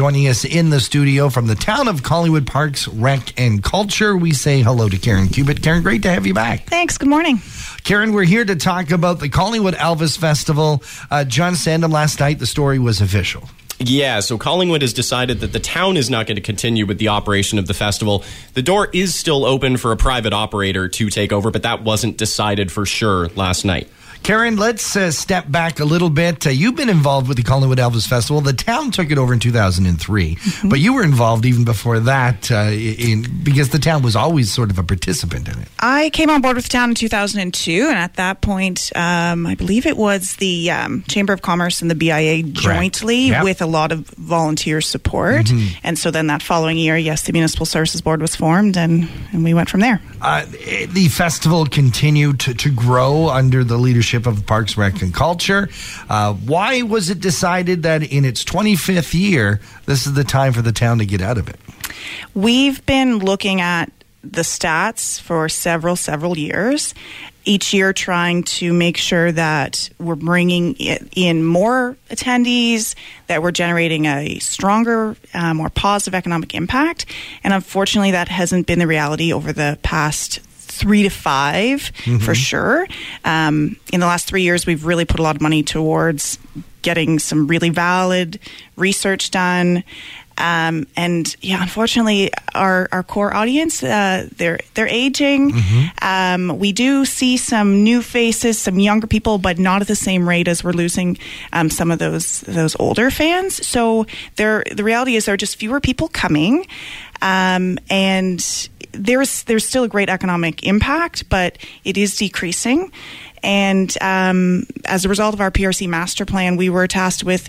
joining us in the studio from the town of Collingwood Parks Rec and Culture. We say hello to Karen Cubitt. Karen, great to have you back. Thanks. Good morning. Karen, we're here to talk about the Collingwood Elvis Festival. Uh, John Sandham last night, the story was official. Yeah, so Collingwood has decided that the town is not going to continue with the operation of the festival. The door is still open for a private operator to take over, but that wasn't decided for sure last night. Karen, let's uh, step back a little bit. Uh, you've been involved with the Collingwood Elvis Festival. The town took it over in 2003, mm-hmm. but you were involved even before that uh, in, because the town was always sort of a participant in it. I came on board with the town in 2002, and at that point, um, I believe it was the um, Chamber of Commerce and the BIA Correct. jointly yep. with a lot of volunteer support. Mm-hmm. And so then that following year, yes, the Municipal Services Board was formed, and, and we went from there. Uh, the festival continued to, to grow under the leadership of Parks, Rec, and Culture. Uh, why was it decided that in its 25th year, this is the time for the town to get out of it? We've been looking at the stats for several, several years. Each year, trying to make sure that we're bringing in more attendees, that we're generating a stronger, uh, more positive economic impact. And unfortunately, that hasn't been the reality over the past three to 5 mm-hmm. for sure. Um, in the last three years, we've really put a lot of money towards getting some really valid research done. Um, and yeah, unfortunately, our, our core audience uh, they're they're aging. Mm-hmm. Um, we do see some new faces, some younger people, but not at the same rate as we're losing um, some of those those older fans. So there, the reality is there are just fewer people coming, um, and there's there's still a great economic impact, but it is decreasing. And um, as a result of our PRC master plan, we were tasked with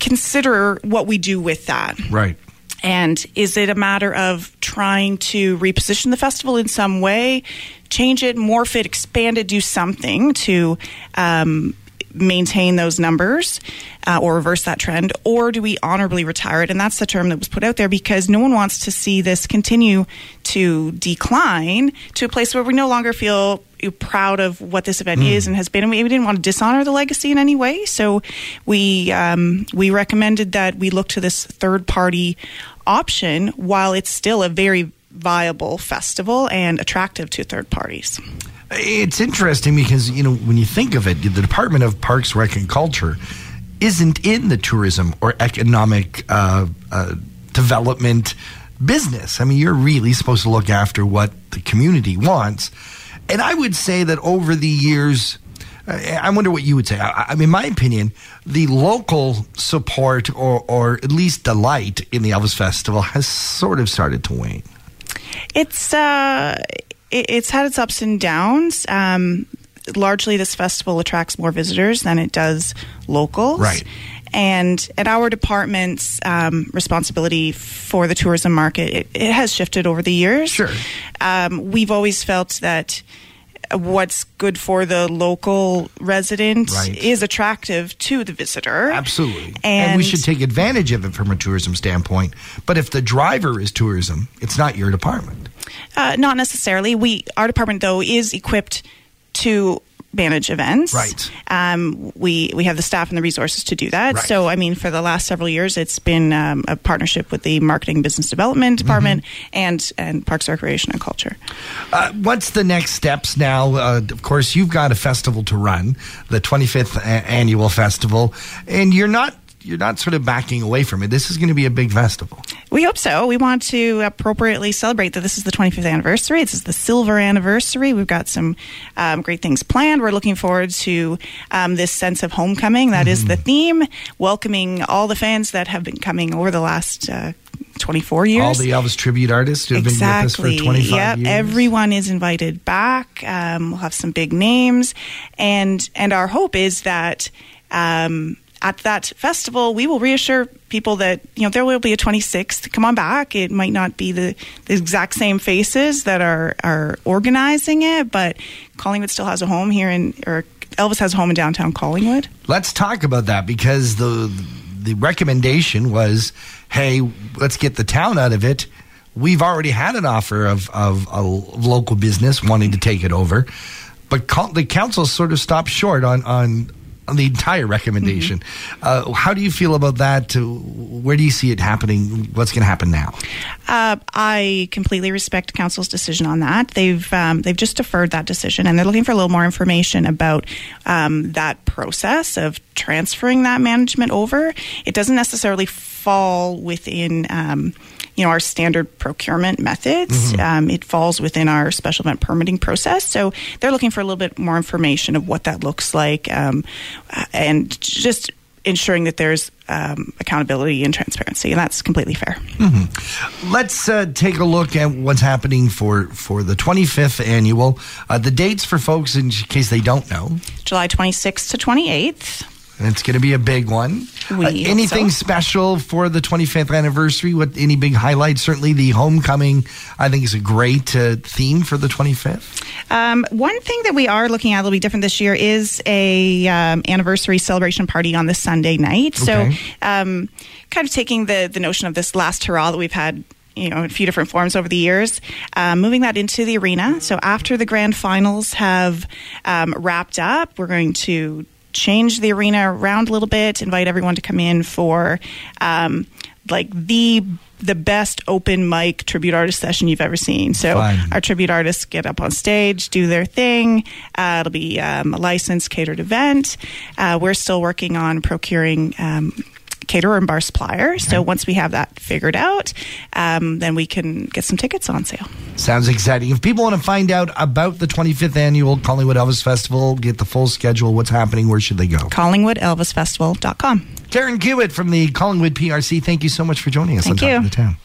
consider what we do with that. Right. And is it a matter of trying to reposition the festival in some way, change it, morph it, expand it, do something to um, maintain those numbers uh, or reverse that trend, or do we honorably retire it? And that's the term that was put out there because no one wants to see this continue to decline to a place where we no longer feel proud of what this event mm. is and has been. And we, we, didn't want to dishonor the legacy in any way, so we um, we recommended that we look to this third party option while it's still a very viable festival and attractive to third parties. It's interesting because, you know, when you think of it, the Department of Parks, Rec, and Culture isn't in the tourism or economic uh, uh, development business. I mean, you're really supposed to look after what the community wants. And I would say that over the years, I wonder what you would say. I, I mean, my opinion, the local support or, or at least delight in the Elvis Festival has sort of started to wane. It's uh, it, it's had its ups and downs. Um, largely, this festival attracts more visitors than it does locals. Right. And at our department's um, responsibility for the tourism market, it, it, has shifted over the years. Sure. Um, we've always felt that what's good for the local resident right. is attractive to the visitor. Absolutely. And, and, we should take advantage of it from a tourism standpoint. But if the driver is tourism, it's not your department. Uh, not necessarily. We our department though is equipped to manage events. Right. Um, we we have the staff and the resources to do that. Right. So I mean, for the last several years, it's been um, a partnership with the marketing business development mm-hmm. department mm-hmm. and and Parks Recreation and Culture. Uh, what's the next steps now? Uh, of course, you've got a festival to run, the 25th a- annual festival, and you're not you're not sort of backing away from it. This is going to be a big festival. We hope so. We want to appropriately celebrate that this is the 25th anniversary. This is the silver anniversary. We've got some um, great things planned. We're looking forward to um, this sense of homecoming. That mm-hmm. is the theme, welcoming all the fans that have been coming over the last. Uh, 24 years. All the Elvis tribute artists who have exactly. been with us for 25 yep. years. Everyone is invited back. Um, we'll have some big names. And, and our hope is that um, at that festival, we will reassure people that you know there will be a 26th. Come on back. It might not be the, the exact same faces that are are organizing it, but Collingwood still has a home here in or Elvis has a home in downtown Collingwood. Let's talk about that because the the recommendation was, hey, let's get the town out of it. We've already had an offer of, of a local business wanting to take it over, but the council sort of stopped short on on on the entire recommendation. Uh, how do you feel about that? Uh, Where do you see it happening? What's going to happen now? Uh, I completely respect council's decision on that. They've um, they've just deferred that decision, and they're looking for a little more information about um, that process of transferring that management over. It doesn't necessarily fall within. Um, you know our standard procurement methods. Um, it falls within our special event permitting process. So they're looking for a little bit more information of what that looks like, um, uh, and just ensuring that there's um, accountability and transparency, and that's completely fair. Let's uh, take a look at what's happening for, for the 25th annual. Uh, the dates for folks, in case they don't know, July 26th to 28th. It's going to be a big one. Uh, anything so. special for the 25th anniversary? What any big highlights? Certainly, the homecoming. I think is a great uh, theme for the 25th. Um, one thing that we are looking at a little bit different this year is a um, anniversary celebration party on the Sunday night. Okay. So, um, kind of taking the the notion of this last hurrah that we've had. You know, in a few different forms over the years, um, moving that into the arena. So after the grand finals have um, wrapped up, we're going to change the arena around a little bit, invite everyone to come in for um, like the the best open mic tribute artist session you've ever seen. So Fun. our tribute artists get up on stage, do their thing. Uh, it'll be um, a licensed catered event. Uh, we're still working on procuring. Um, caterer and bar supplier so once we have that figured out um, then we can get some tickets on sale Sounds exciting. If people want to find out about the 25th annual Collingwood Elvis Festival, get the full schedule, what's happening, where should they go? collingwoodelvisfestival.com Karen Cubitt from the Collingwood PRC, thank you so much for joining us Thank on Top you. of the Town.